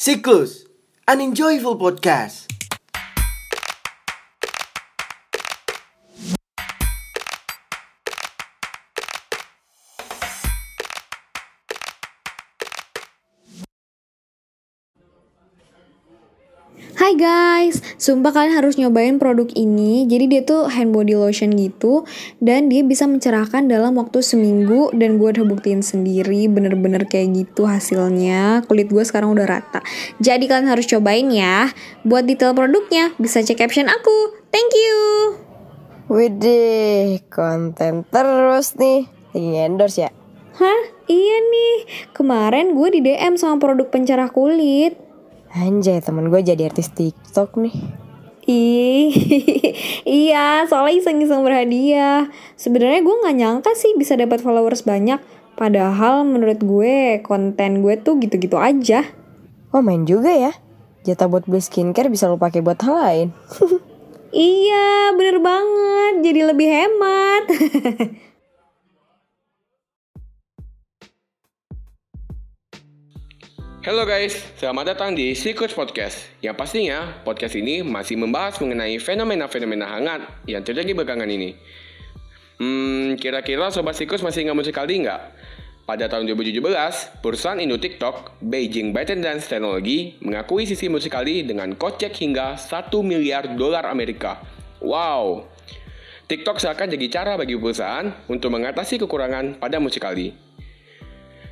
Siklus, an enjoyable podcast. Hai guys, sumpah kalian harus nyobain produk ini. Jadi dia tuh hand body lotion gitu dan dia bisa mencerahkan dalam waktu seminggu dan gue udah buktiin sendiri bener-bener kayak gitu hasilnya. Kulit gue sekarang udah rata. Jadi kalian harus cobain ya. Buat detail produknya bisa cek caption aku. Thank you. Widih, konten terus nih. Lagi endorse ya? Hah? Iya nih. Kemarin gue di DM sama produk pencerah kulit. Anjay, temen gue jadi artis TikTok nih. Ih, iya, soalnya iseng-iseng berhadiah. Sebenarnya gue nggak nyangka sih bisa dapat followers banyak. Padahal menurut gue konten gue tuh gitu-gitu aja. Oh main juga ya? Jatah buat beli skincare bisa lo pakai buat hal lain. Iya, bener banget. Jadi lebih hemat. Halo guys, selamat datang di Secrets Podcast. Yang pastinya, podcast ini masih membahas mengenai fenomena-fenomena hangat yang terjadi belakangan ini. Hmm, kira-kira Sobat Secrets masih ingat musikali nggak? Pada tahun 2017, perusahaan Indo TikTok, Beijing ByteDance Technology, mengakui sisi musikali dengan kocek hingga 1 miliar dolar Amerika. Wow! TikTok seakan jadi cara bagi perusahaan untuk mengatasi kekurangan pada musikali.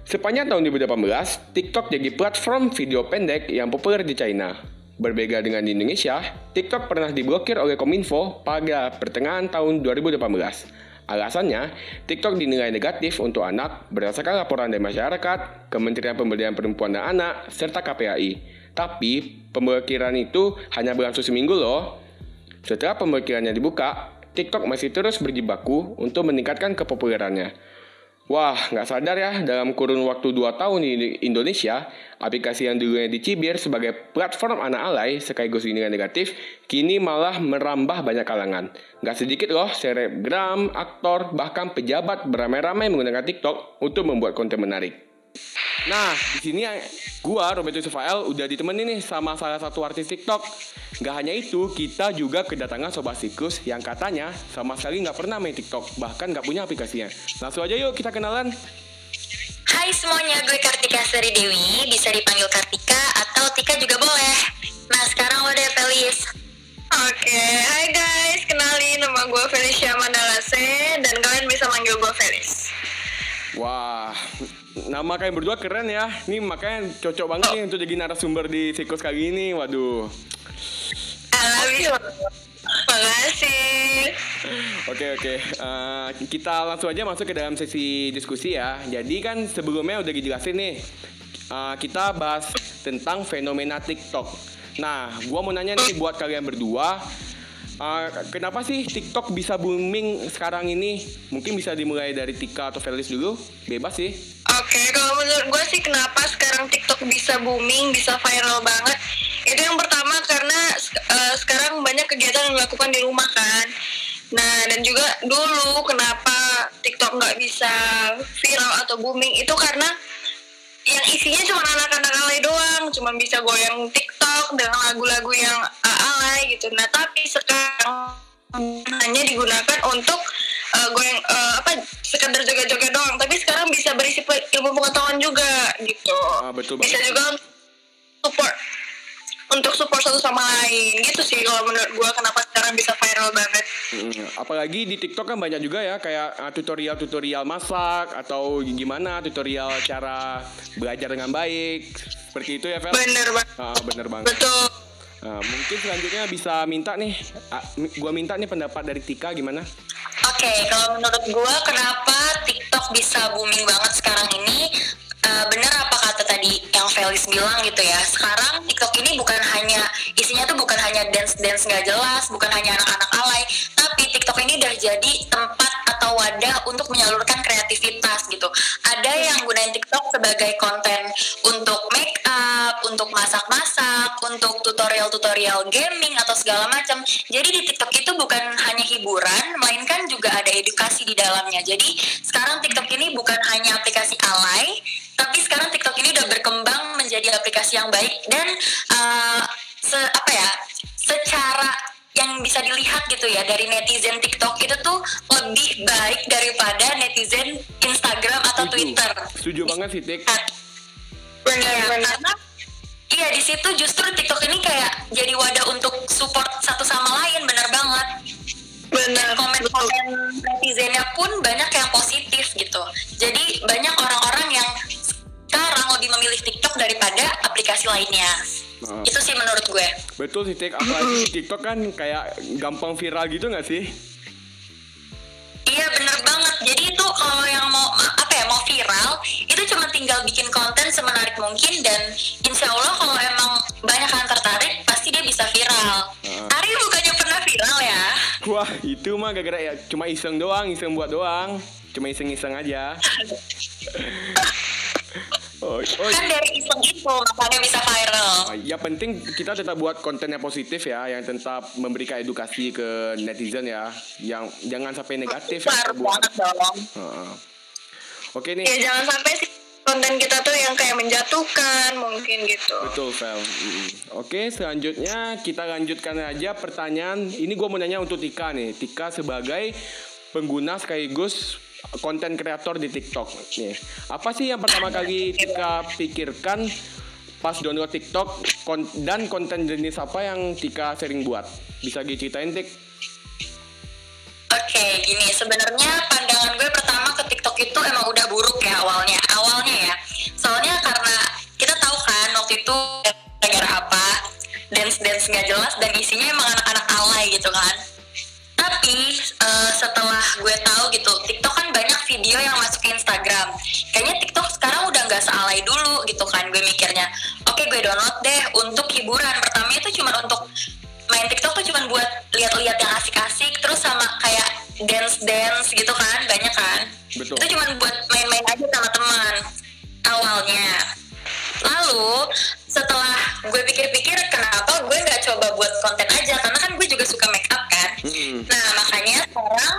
Sepanjang tahun 2018, TikTok jadi platform video pendek yang populer di China. Berbeda dengan di Indonesia, TikTok pernah diblokir oleh Kominfo pada pertengahan tahun 2018. Alasannya, TikTok dinilai negatif untuk anak berdasarkan laporan dari masyarakat, Kementerian Pemberdayaan Perempuan dan Anak, serta KPAI. Tapi, pemblokiran itu hanya berlangsung seminggu loh. Setelah pemblokirannya dibuka, TikTok masih terus berjibaku untuk meningkatkan kepopulerannya. Wah, nggak sadar ya, dalam kurun waktu 2 tahun di Indonesia, aplikasi yang dulunya dicibir sebagai platform anak alay sekaligus dinilai negatif, kini malah merambah banyak kalangan. Nggak sedikit loh, selebgram, aktor, bahkan pejabat beramai-ramai menggunakan TikTok untuk membuat konten menarik. Nah, di sini gua Roberto Sufael udah ditemenin nih sama salah satu artis TikTok. Gak hanya itu, kita juga kedatangan Sobat Siklus yang katanya sama sekali nggak pernah main TikTok, bahkan nggak punya aplikasinya. Langsung aja yuk kita kenalan. Hai semuanya, gue Kartika Sari Dewi, bisa dipanggil Kartika atau Tika juga boleh. Nah sekarang lo deh Felis. Oke, hai guys, kenalin nama gue Felicia Mandalase dan kalian bisa manggil gue Felis. Wah, nama kalian berdua keren ya. Nih makanya cocok banget nih untuk jadi narasumber di Siklus kali ini. Waduh. Makasih. Oke oke, Eh, kita langsung aja masuk ke dalam sesi diskusi ya. Jadi kan sebelumnya udah dijelasin nih, eh, kita bahas tentang fenomena TikTok. Nah, gua mau nanya nih buat kalian berdua, eh, kenapa sih TikTok bisa booming sekarang ini? Mungkin bisa dimulai dari Tika atau Felis dulu, bebas sih. Oke, kalau menurut gue sih kenapa sekarang TikTok bisa booming, bisa viral banget. Itu yang pertama eh, sekarang banyak kegiatan yang dilakukan di rumah kan. Nah, dan juga dulu kenapa TikTok nggak bisa viral atau booming itu karena yang isinya cuma anak-anak alay doang, cuma bisa goyang TikTok dengan lagu-lagu yang uh, alay gitu. Nah, tapi sekarang hanya digunakan untuk uh, goyang uh, apa sekedar joget-joget doang, tapi sekarang bisa berisi ilmu pengetahuan juga gitu. Ah, betul Bisa juga support untuk support satu sama lain gitu sih kalau menurut gua kenapa sekarang bisa viral banget. Apalagi di TikTok kan banyak juga ya kayak uh, tutorial-tutorial masak atau gimana tutorial cara belajar dengan baik. Seperti itu ya, Fel? Bener banget. Ah, bener banget. Betul. Nah, mungkin selanjutnya bisa minta nih, ah, gua minta nih pendapat dari Tika gimana? Oke, kalau menurut gue kenapa TikTok bisa booming banget sekarang ini? eh, bener apa tadi yang Felis bilang gitu ya. Sekarang TikTok ini bukan hanya isinya tuh bukan hanya dance dance nggak jelas bukan hanya anak-anak alay tapi TikTok ini udah jadi tempat atau wadah untuk menyalurkan kreativitas gitu. Ada yang gunain TikTok sebagai konten untuk make up untuk masak-masak untuk tutorial-tutorial gaming atau segala macam. Jadi di TikTok itu bukan hanya hiburan melainkan juga ada edukasi di dalamnya. Jadi sekarang TikTok ini bukan hanya aplikasi alay tapi sekarang TikTok ini udah berkembang menjadi jadi aplikasi yang baik dan uh, se apa ya secara yang bisa dilihat gitu ya dari netizen TikTok itu tuh lebih baik daripada netizen Instagram atau Setuju. Twitter. Setuju banget sih, Tik. benar Iya, benar karena iya di situ justru TikTok ini kayak jadi wadah untuk support satu sama lain bener banget. benar Komen-komen netizennya pun banyak yang positif gitu. Jadi banyak orang-orang yang sekarang lebih memilih TikTok daripada aplikasi lainnya. Nah. Itu sih menurut gue. Betul sih, Tik. Apalagi TikTok kan kayak gampang viral gitu nggak sih? Iya bener banget. Jadi itu kalau yang mau apa ya mau viral itu cuma tinggal bikin konten semenarik mungkin dan insya Allah kalau emang banyak yang tertarik pasti dia bisa viral. Ari bukannya pernah viral ya? Wah, itu mah gara-gara ya cuma iseng doang, iseng buat doang. Cuma iseng-iseng aja. Oh, oh, Kan dari iseng itu makanya bisa viral. ya penting kita tetap buat konten yang positif ya, yang tetap memberikan edukasi ke netizen ya, yang jangan sampai negatif ya Harus kita buat. dong. Oke nih, ya jangan sampai sih konten kita tuh yang kayak menjatuhkan mungkin gitu betul Vel. Mm-mm. Oke, selanjutnya kita lanjutkan aja pertanyaan. Ini gue mau nanya untuk Tika nih. Tika sebagai pengguna sekaligus konten kreator di TikTok nih. Apa sih yang pertama kali Tika pikirkan pas download TikTok kon- dan konten jenis apa yang Tika sering buat? Bisa diceritain Tik? Oke, gini sebenarnya pandangan gue pertama ke TikTok itu emang udah buruk ya awalnya. Awalnya ya. Soalnya karena kita tahu kan waktu itu negara apa, dance-dance nggak jelas dan isinya emang anak-anak alay gitu kan. Tapi eh, setelah gue tahu gitu, TikTok kan banyak video yang masuk ke Instagram. Kayaknya TikTok sekarang udah nggak sealay dulu gitu kan gue mikirnya. Oke, gue download deh untuk hiburan. Pertama itu cuma untuk main TikTok tuh cuma buat lihat-lihat yang asik-asik terus sama kayak dance-dance gitu kan, banyak kan. Betul. Itu cuma buat main-main aja sama teman awalnya. Lalu setelah gue pikir-pikir kenapa gue nggak coba buat konten aja karena kan gue juga suka make up kan. Mm-mm. Nah sekarang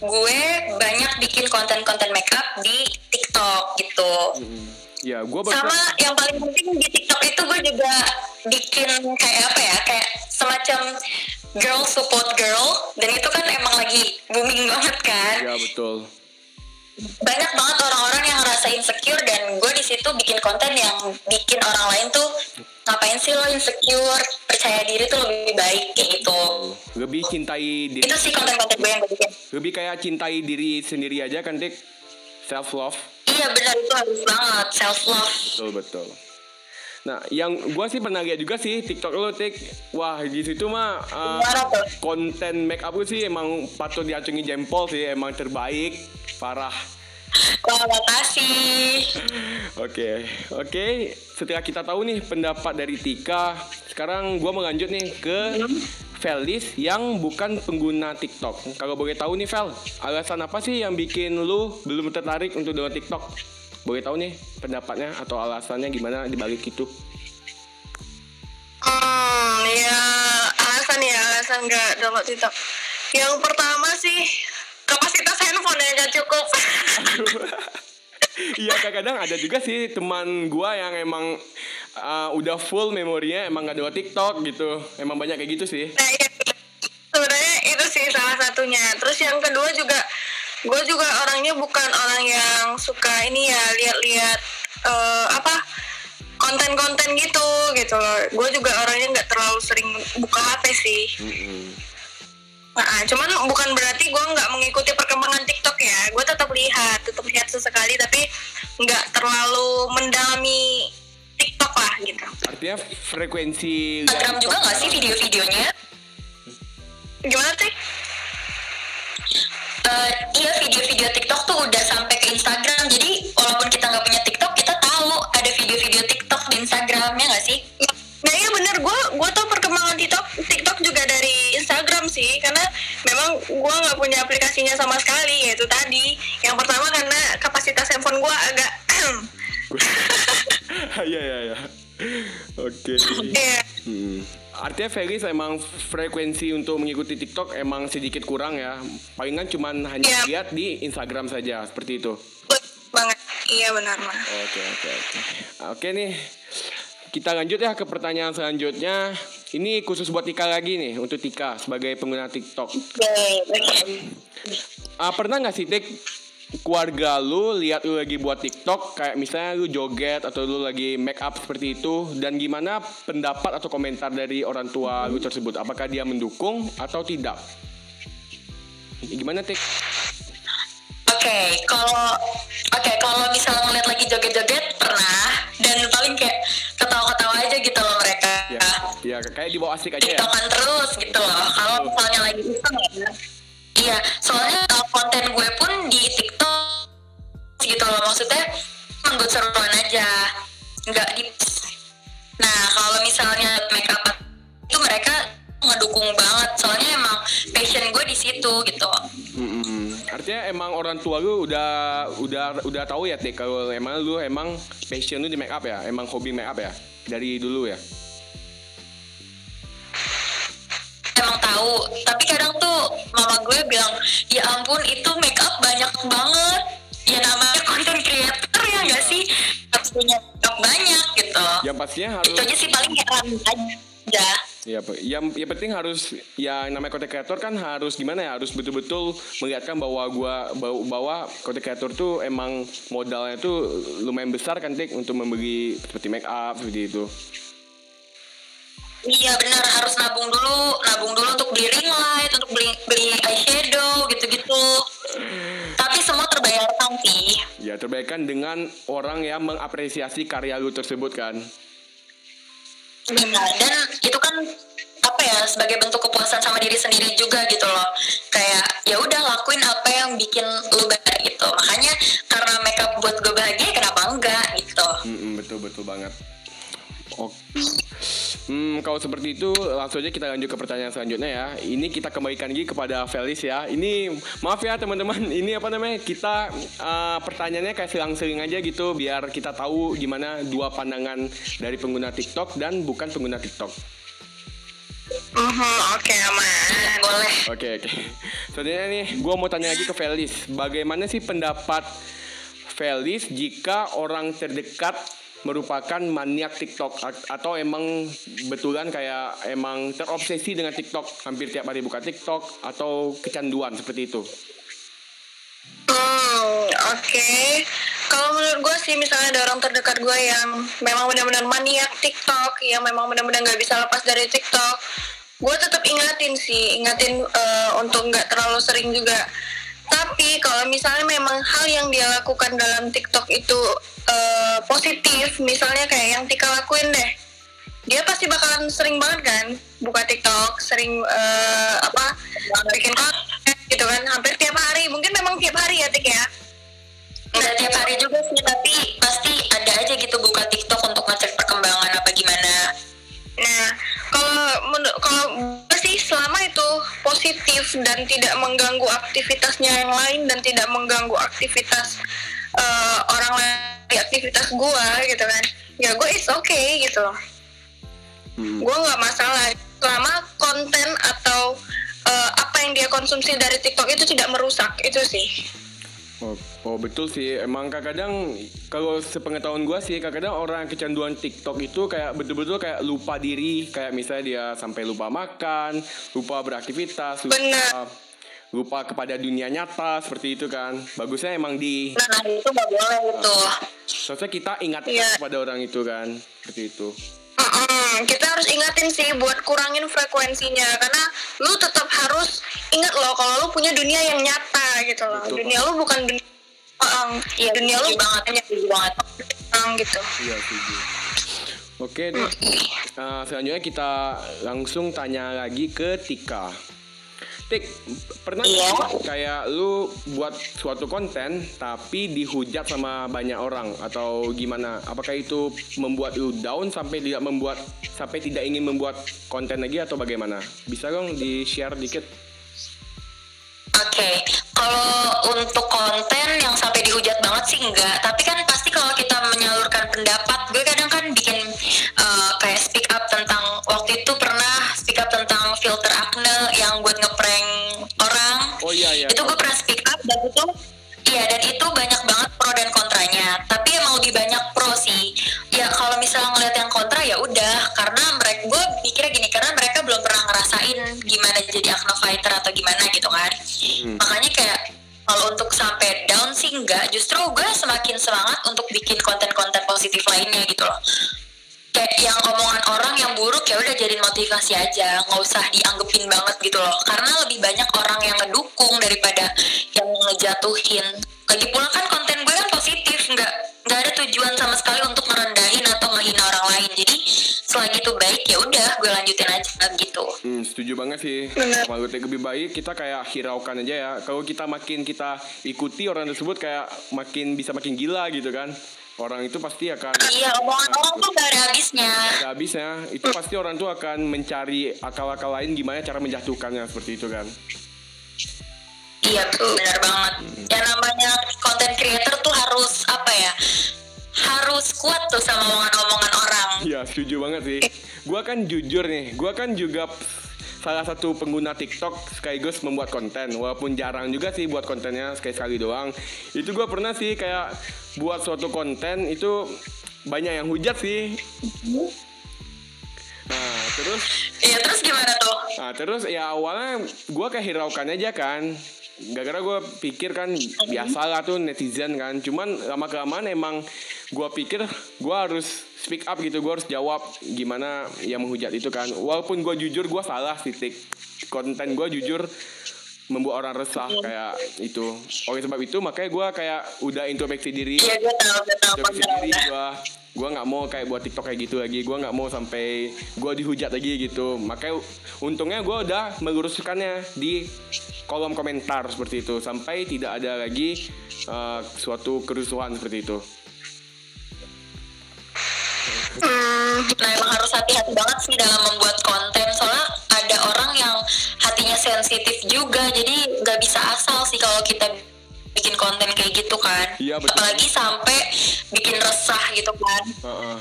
gue banyak bikin konten-konten make up di TikTok gitu. Ya, gue baru Sama yang paling penting di TikTok itu gue juga bikin kayak apa ya, kayak semacam girl support girl dan itu kan emang lagi booming banget kan. Ya betul. Banyak banget orang-orang yang ngerasa insecure dan gue di situ bikin konten yang bikin orang lain tuh ngapain sih lo insecure, percaya diri tuh lebih baik kayak gitu. Lebih cintai diri. Itu sih konten-konten gue yang gue bikin. Lebih kayak cintai diri sendiri aja kan Tik? Self love. Iya benar itu harus banget self love. Betul betul. Nah, yang gua sih pernah lihat juga sih TikTok lo Tik. Wah, di situ mah uh, konten make up lu sih emang patut diacungi jempol sih, emang terbaik, parah. Wah makasih. Oke, oke. Setelah kita tahu nih pendapat dari Tika, sekarang gua mau lanjut nih ke Felis yang bukan pengguna TikTok. Kalau boleh tahu nih Fel, alasan apa sih yang bikin lu belum tertarik untuk download TikTok? Boleh tahu nih pendapatnya atau alasannya gimana dibalik itu? Hmm, ya alasan ya alasan nggak download TikTok. Yang pertama sih kapasitas handphone yang nggak cukup. Iya kadang-kadang ada juga sih teman gua yang emang uh, udah full memorinya emang gak download TikTok gitu. Emang banyak kayak gitu sih. nah, iya. sebenarnya itu sih salah satunya. Terus yang kedua juga gue juga orangnya bukan orang yang suka ini ya lihat-lihat eh, apa konten-konten gitu gitu loh. Gue juga orangnya nggak terlalu sering buka HP sih. Nah, cuman bukan berarti gue nggak mengikuti perkembangan TikTok ya. Gue tetap lihat, tetap lihat sesekali, tapi nggak terlalu mendalami TikTok lah gitu. Artinya frekuensi Instagram juga nggak sih video-videonya? Gimana sih? Iya video-video TikTok tuh udah sampai ke Instagram. Jadi walaupun kita nggak punya TikTok, kita tahu ada video-video TikTok di Instagramnya nggak sih? Nah iya bener, gue gue tau perkembangan TikTok TikTok juga dari Instagram sih, karena memang gue nggak punya aplikasinya sama sekali yaitu tadi. Yang pertama karena kapasitas handphone gue agak Iya iya iya. Oke. Artinya Felis emang frekuensi untuk mengikuti TikTok emang sedikit kurang ya. Palingan cuman hanya Iya. lihat di Instagram saja seperti itu. banget. Iya benar mah. Oke oke oke. Oke nih. kita lanjut ya ke pertanyaan selanjutnya. Ini khusus buat Tika lagi nih, untuk Tika sebagai pengguna TikTok. Oke, oke. Ah, pernah nggak sih Tik keluarga lu lihat lu lagi buat TikTok kayak misalnya lu joget atau lu lagi make up seperti itu dan gimana pendapat atau komentar dari orang tua lu tersebut apakah dia mendukung atau tidak gimana Tik Oke, kalau oke kalau misalnya ngeliat lagi joget-joget pernah dan paling kayak ketawa-ketawa aja gitu loh mereka. ya ya kayak dibawa asik aja ya TikTokan terus gitu loh. Kalau misalnya lagi iseng ya. Iya, soalnya konten gue pun di TikTok gitu loh maksudnya emang buat seruan aja, nggak di. Nah kalau misalnya make up itu mereka ngedukung banget, soalnya emang passion gue di situ gitu. Mm-mm. Artinya emang orang tua lu udah udah udah tahu ya Tik kalau emang lu emang passion lu di make up ya, emang hobi make up ya dari dulu ya. emang tahu tapi kadang tuh mama gue bilang ya ampun itu make up banyak banget ya namanya content creator ya nggak sih? Harus punya banyak gitu. Yang pastinya harus itu aja sih paling heran aja. Ya, yang yang penting harus ya namanya content creator kan harus gimana ya harus betul-betul melihatkan bahwa gua bahwa, bahwa content creator tuh emang modalnya tuh lumayan besar kan Tik untuk membeli seperti make up seperti itu. iya benar harus nabung dulu nabung dulu untuk beli ring light untuk beli beli eyeshadow gitu-gitu terbayarkan sih Ya terbaikkan dengan orang yang mengapresiasi karya lu tersebut kan. Benar, dan itu kan apa ya sebagai bentuk kepuasan sama diri sendiri juga gitu loh kayak ya udah lakuin apa yang bikin lu bahagia gitu makanya karena makeup buat gue bahagia kenapa enggak gitu Mm-mm, betul betul banget. Oke. Hmm, kalau seperti itu langsung aja kita lanjut ke pertanyaan selanjutnya ya. Ini kita kembalikan lagi kepada Felis ya. Ini maaf ya teman-teman, ini apa namanya? Kita uh, pertanyaannya kayak selang-seling aja gitu biar kita tahu gimana dua pandangan dari pengguna TikTok dan bukan pengguna TikTok. Mhm, Oke aman. boleh Oke oke. Selanjutnya nih, gue mau tanya lagi ke Felis. Bagaimana sih pendapat Felis jika orang terdekat merupakan maniak TikTok atau emang betulan kayak emang terobsesi dengan TikTok hampir tiap hari buka TikTok atau kecanduan seperti itu? Hmm, oke. Kalau menurut gue sih misalnya ada orang terdekat gue yang memang benar-benar maniak TikTok, yang memang benar-benar nggak bisa lepas dari TikTok, gue tetap ingatin sih, ingatin eh, untuk nggak terlalu sering juga. Tapi kalau misalnya memang hal yang dia lakukan dalam TikTok itu eh, positif, misalnya kayak yang Tika lakuin deh, dia pasti bakalan sering banget kan buka TikTok, sering eh, apa bikin konten gitu kan, hampir tiap hari. Mungkin memang tiap hari ya Tik ya. nggak tiap hari juga sih tapi pasti ada aja gitu buka TikTok untuk ngecek perkembangan apa gimana Nah, kalau kalau positif dan tidak mengganggu aktivitasnya yang lain dan tidak mengganggu aktivitas eh, orang lain di aktivitas gue gitu kan, ya gue it's okay gitu loh. Hmm. Gue nggak masalah selama konten atau eh, apa yang dia konsumsi dari TikTok itu tidak merusak itu sih. Oh, oh, betul sih. Emang kadang-kadang kalau sepengetahuan gua sih kadang-kadang orang kecanduan TikTok itu kayak betul-betul kayak lupa diri, kayak misalnya dia sampai lupa makan, lupa beraktivitas, lupa lupa kepada dunia nyata seperti itu kan. Bagusnya emang di nah itu nggak boleh gitu seharusnya kita ingatkan Iya. kepada orang itu kan, seperti itu. Mm-mm, kita harus ingatin sih buat kurangin frekuensinya karena lu tetap harus ingat loh kalau lu punya dunia yang nyata gitu loh. Betul, dunia lu bukan dunia orang. Iya, dunia lu banget, hanya setuju banget. orang gitu. Iya, setuju. Oke deh. Uh, selanjutnya kita langsung tanya lagi ke Tika. Tik, pernah Iya. kayak lu buat suatu konten tapi dihujat sama banyak orang atau gimana? Apakah itu membuat lu down sampai tidak membuat sampai tidak ingin membuat konten lagi atau bagaimana? Bisa dong di share dikit? Oke, kalau untuk konten yang sampai dihujat banget sih enggak. Tapi kan pasti kalau kita menyalurkan pendapat, gue kadang kan bikin ya mereka gue pikirnya gini karena mereka belum pernah ngerasain gimana jadi akno fighter atau gimana gitu kan. Makanya kayak kalau untuk sampai down sih enggak justru gue semakin semangat untuk bikin konten-konten positif lainnya gitu loh. Kayak yang omongan orang yang buruk ya udah jadiin motivasi aja nggak usah dianggepin banget gitu loh. Karena lebih banyak orang yang ngedukung daripada yang ngejatuhin. Lagi pula kan konten gue kan positif nggak nggak ada tujuan sama sekali untuk merendahin atau ngehina orang lain. Jadi selagi itu baik ya udah gue lanjutin aja gitu Hmm, setuju banget sih. Kalau lebih baik kita kayak hiraukan aja ya. Kalau kita makin kita ikuti orang tersebut kayak makin bisa makin gila gitu kan. Orang itu pasti akan iya omongan orang tuh gak ada habisnya ada habisnya. Itu pasti orang tuh akan mencari akal-akal lain gimana cara menjatuhkannya seperti itu kan. Iya benar banget. Yang namanya content creator tuh harus apa ya? Harus kuat tuh sama omongan-omongan orang. Iya, setuju banget sih. Gua kan jujur nih, gua kan juga salah satu pengguna TikTok sekaligus membuat konten. Walaupun jarang juga sih buat kontennya sekali-sekali doang. Itu gua pernah sih kayak buat suatu konten itu banyak yang hujat sih. Nah, terus Iya terus gimana tuh? Nah terus ya awalnya gue kayak hiraukan aja kan Gara-gara gue pikir kan biasalah tuh netizen kan. Cuman lama kelamaan emang gue pikir gue harus speak up gitu Gue harus jawab gimana yang menghujat itu kan. Walaupun gue jujur gue salah titik Konten gue jujur membuat orang resah kayak itu. Oleh sebab itu makanya gue kayak udah introspeksi diri. Iya gue tahu gue tahu introspeksi diri gue gue nggak mau kayak buat TikTok kayak gitu lagi. Gue nggak mau sampai gue dihujat lagi gitu. Makanya untungnya gue udah meluruskannya di kolom komentar seperti itu. Sampai tidak ada lagi uh, suatu kerusuhan seperti itu. Hmm, nah emang harus hati-hati banget sih dalam membuat konten. Soalnya ada orang yang hatinya sensitif juga jadi nggak bisa asal sih kalau kita bikin konten kayak gitu kan Iya, betul. apalagi sampai bikin resah gitu kan Uh-uh.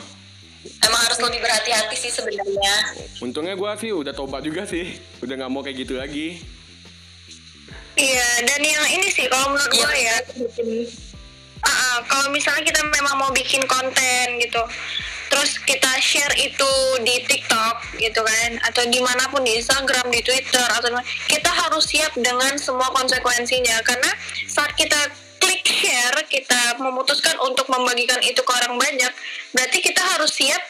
emang harus lebih berhati-hati sih sebenarnya untungnya gue sih udah tobat juga sih udah nggak mau kayak gitu lagi Iya, dan yang ini sih kalau menurut Iya. gue ya, ah, ah, kalau misalnya kita memang mau bikin konten gitu, terus kita share itu di TikTok gitu kan, atau di mana pun di Instagram, di Twitter, atau kita harus siap dengan semua konsekuensinya. Karena saat kita klik share, kita memutuskan untuk membagikan itu ke orang banyak, berarti kita harus siap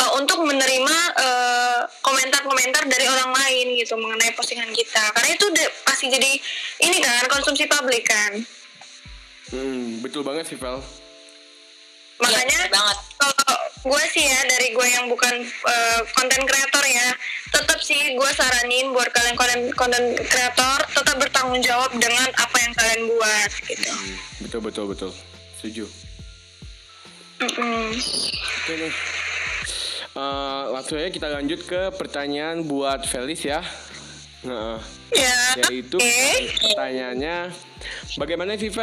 uh, untuk menerima uh, komentar-komentar dari orang lain gitu mengenai postingan kita. Karena itu udah pasti jadi ini kan konsumsi publik kan? Hmm, betul banget sih Vel makanya bener banget. kalau gue sih ya dari gue yang bukan uh, konten kreator ya tetap sih gue saranin buat kalian konten konten kreator tetap bertanggung jawab dengan apa yang kalian buat gitu Hmm, betul betul betul setuju Mm-mm. Oke nih. Eh, langsung aja kita lanjut ke pertanyaan buat Felis ya. Nah, ya yaitu oke pertanyaannya, bagaimana sih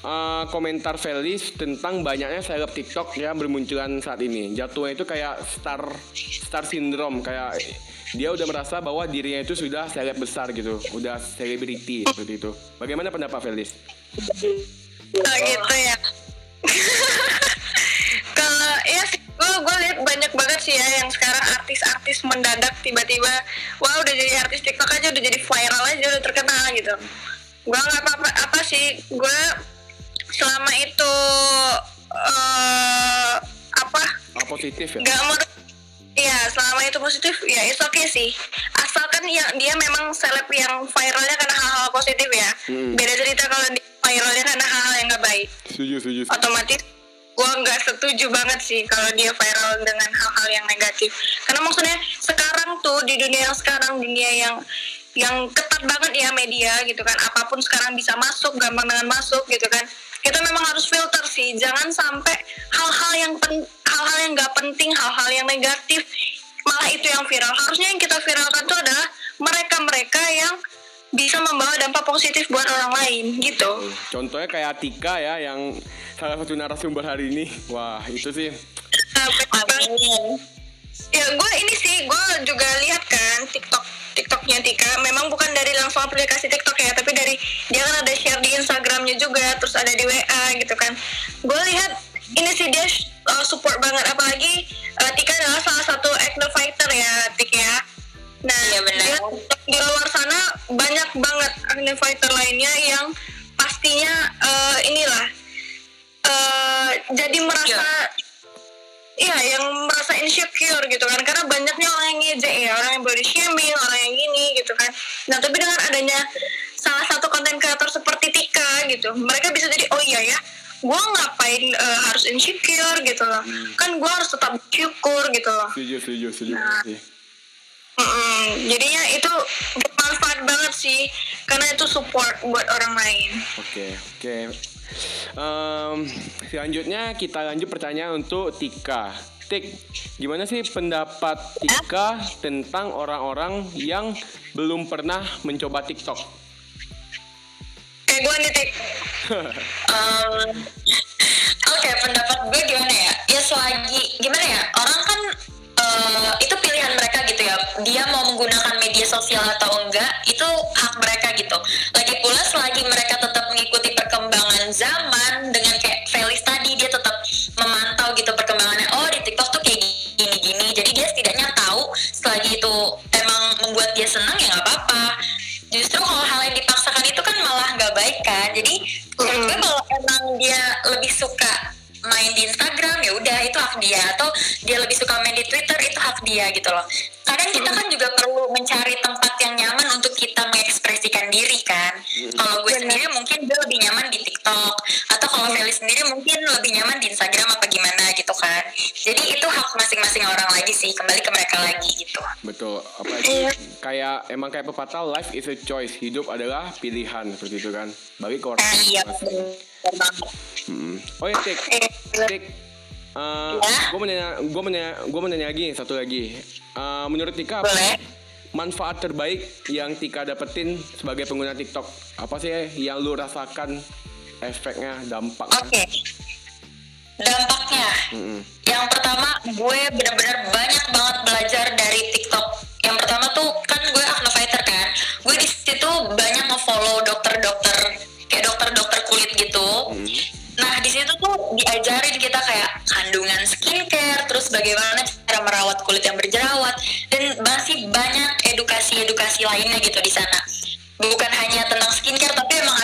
Eh, komentar Felis tentang banyaknya seleb TikTok yang bermunculan saat ini? Jatuhnya itu kayak star star syndrome, kayak dia udah merasa bahwa dirinya itu sudah seleb besar gitu, udah selebriti seperti itu. Bagaimana pendapat Felis? Oh gitu ya. Kalau ya gue gue lihat banyak banget sih ya yang sekarang artis-artis mendadak tiba-tiba, wah udah jadi artis TikTok aja udah jadi viral aja udah terkenal gitu. Gue nggak apa-apa apa sih, gue selama itu eh apa Ah, positif ya? nggak mau Iya, selama itu positif, ya itu oke sih. Asalkan yang dia memang seleb yang viralnya karena hal-hal positif ya. Hmm. Beda cerita kalau dia viralnya karena hal-hal yang nggak baik Setuju, setuju. setuju. otomatis gue nggak setuju banget sih kalau dia viral dengan hal-hal yang negatif karena maksudnya sekarang tuh di dunia yang sekarang dunia yang yang ketat banget ya media gitu kan. Apa pun sekarang bisa masuk gampang dengan masuk gitu kan. Kita memang harus filter sih. Jangan sampai hal-hal yang pen, hal-hal yang nggak penting hal-hal yang negatif malah itu yang viral. Harusnya yang kita viralkan tuh adalah mereka-mereka yang bisa membawa dampak positif buat orang lain gitu. Contohnya kayak Tika ya yang salah satu narasumber hari ini. Wah, itu sih. Ya gue ini sih gue juga lihat kan TikTok TikToknya Tika memang bukan dari langsung aplikasi TikTok ya tapi dari dia kan ada share di Instagramnya juga terus ada di WA gitu kan. Gue lihat ini sih dia uh, support banget apalagi uh, Tika adalah salah satu acne fighter ya Tik ya. Nah Iya, benar. dia- di luar sana banyak banget acne fighter lainnya yang pastinya eh, inilah eh, jadi merasa Iya, yang merasa insecure gitu kan, karena banyaknya orang yang ngejek ya, orang yang body shaming, orang yang gini gitu kan. Nah, tapi dengan adanya salah satu konten kreator seperti Tika gitu, mereka bisa jadi oh iya ya, gue ngapain eh, harus insecure gitu loh, kan gue harus tetap bersyukur gitu loh. Setuju, setuju, setuju. Nah. Mm-mm, jadinya itu bermanfaat banget sih, karena itu support buat orang lain. Oke, oke. Em, selanjutnya kita lanjut pertanyaan untuk Tika. Tik, gimana sih pendapat Tika tentang orang-orang yang belum pernah mencoba TikTok? Kayak gue nih, Tik. Um, Oke, pendapat gue gimana ya? Ya selagi gimana ya? Orang kan eh, itu pilihan mereka gitu ya. Dia mau menggunakan media sosial atau enggak, itu hak mereka gitu. Lagi pula selagi mereka perkembangan zaman dengan kayak Felis tadi dia tetap memantau gitu perkembangannya. Oh, di TikTok tuh kayak gini-gini. Jadi dia setidaknya tahu selagi itu emang membuat dia senang ya nggak apa-apa. Justru kalau hal yang dipaksakan itu kan malah nggak baik kan. Jadi menurut gue kalau emang dia lebih suka main di Instagram ya udah itu hak dia atau dia lebih suka main di Twitter itu hak dia gitu loh. Kadang kita kan juga perlu mencari tempat yang nyaman untuk kita mengekspresikan diri kan. Kalau gue sendiri mungkin gue lebih nyaman di TikTok atau kalau Feli sendiri mungkin lebih nyaman di Instagram apa gimana gitu kan. Jadi itu hak masing-masing orang lagi sih kembali ke mereka lagi gitu. Betul. Apalagi kayak emang kayak pepatah life is a choice. Hidup adalah pilihan seperti itu kan. Bagi ke orang. Nah, iya. Hmm. Oh ya, Tik. Tik. Uh, Ya? gue mau nanya, gue mau nanya, gue mau nanya lagi satu lagi. Uh, menurut Tika, apa Boleh. manfaat terbaik yang Tika dapetin sebagai pengguna TikTok? Apa sih yang lu rasakan efeknya, dampaknya? Oke. Dampaknya. Mm-mm. Yang pertama, gue benar-benar banyak banget belajar dari TikTok. Yang pertama tuh kan gue acne fighter kan. Gue di situ banyak nge-follow dokter-dokter kayak dokter-dokter kulit gitu. Nah, di situ tuh diajarin kita kayak kandungan skincare, terus bagaimana cara merawat kulit yang berjerawat dan masih banyak edukasi-edukasi lainnya gitu di sana. Bukan hanya tentang skincare tapi emang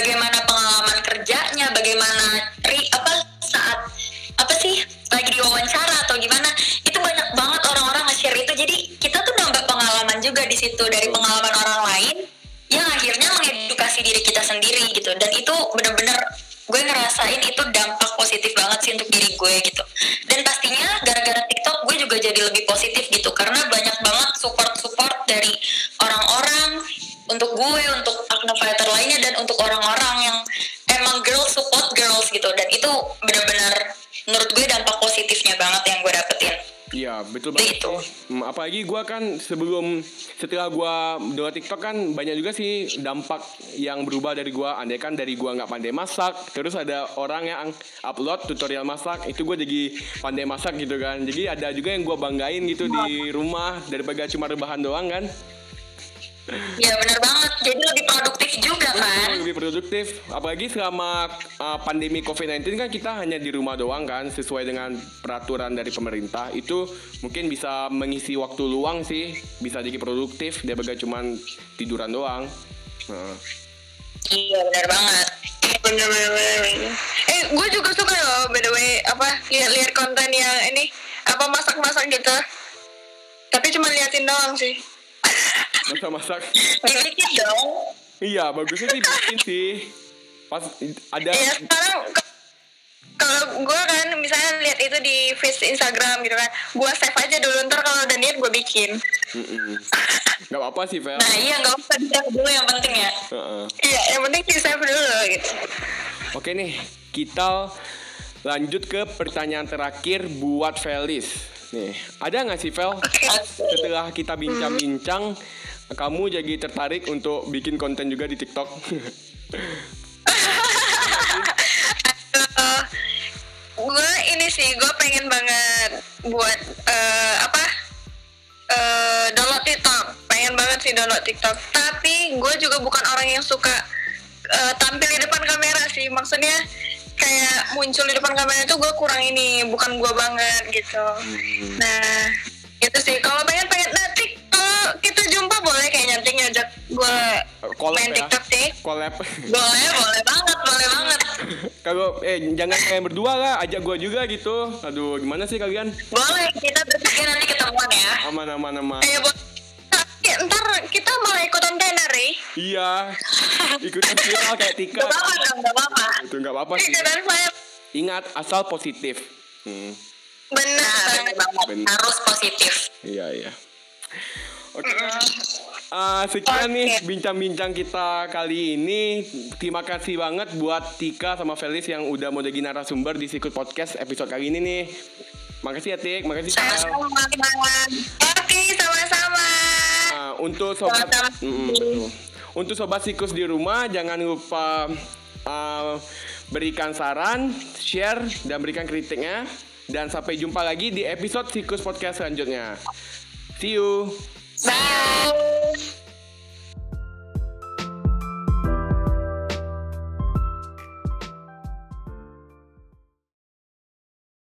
bagaimana pengalaman kerjanya, bagaimana ri, apa saat apa sih lagi diwawancara atau gimana itu banyak banget orang-orang nge-share itu. Jadi kita tuh nambah pengalaman juga di situ dari pengalaman orang lain yang akhirnya mengedukasi diri kita sendiri gitu. Dan itu bener-bener gue ngerasain itu dampak positif banget sih untuk diri gue gitu betul banget sih. Hmm, apalagi gue kan sebelum setelah gue download TikTok kan banyak juga sih dampak yang berubah dari gue. Andai kan dari gue nggak pandai masak, terus ada orang yang upload tutorial masak, itu gue jadi pandai masak gitu kan. Jadi ada juga yang gue banggain gitu di rumah daripada cuma rebahan doang kan. Ya bener banget. Jadi lebih produktif juga kan? lebih produktif. Apalagi selama uh, pandemi COVID-19 kan kita hanya di rumah doang kan sesuai dengan peraturan dari pemerintah. Itu mungkin bisa mengisi waktu luang sih. Bisa jadi produktif daripada cuman tiduran doang. Nah. iya bener banget. Bener bener bener, bener. eh gue juga suka loh by the way apa lihat-lihat konten yang ini apa masak-masak gitu. Tapi cuma liatin doang sih masak-masak dibikin dong iya bagusnya sih bikin sih pas ada ya sekarang kalau gue kan misalnya lihat itu di feed Instagram gitu kan gue save aja dulu ntar kalau udah niat gue bikin Mm-mm. nggak apa-apa sih Vel nah iya nggak usah di dulu yang penting ya Heeh. iya yang penting di save dulu gitu Oke nih, kita lanjut ke pertanyaan terakhir buat Felis. Nih, ada nggak sih Vel? Setelah kita bincang-bincang, kamu jadi tertarik untuk bikin konten juga di TikTok? Gue ini sih gue pengen banget buat eh, apa? Eh, download TikTok. Pengen banget sih download TikTok. Tapi gue juga bukan orang yang suka eh, tampil di depan kamera sih. Maksudnya kayak muncul di depan kamera itu gue kurang ini bukan gue banget gitu. Nah itu sih. Kalau pengen pengen ngajak gue Collab main ya. TikTok sih Collab. boleh boleh banget boleh banget Kalau eh jangan kalian berdua lah, ajak gua juga gitu. Aduh, gimana sih kalian? boleh kita bertiga nanti ketemuan ya Aman aman aman. eh Ya, ntar kita malah ikutan tenar ya Iya. Ikutan viral kayak Tika. Gak apa-apa gak apa-apa Itu nggak apa-apa sih. Ingat asal positif. Hmm. Benar bener banget harus positif Iya iya. Oke. Ah, sekian nih bincang-bincang kita kali ini. Terima kasih banget buat Tika sama Felis yang udah mau jadi narasumber di Sikut Podcast episode kali ini nih. Makasih ya Tik, makasih. Sama-sama Oke sama-sama Nah, untuk sobat Sama-sama. Mm, betul. Untuk sobat Sikus di rumah jangan lupa uh, berikan saran, share dan berikan kritiknya dan sampai jumpa lagi di episode Sikus Podcast selanjutnya. See you. Bye.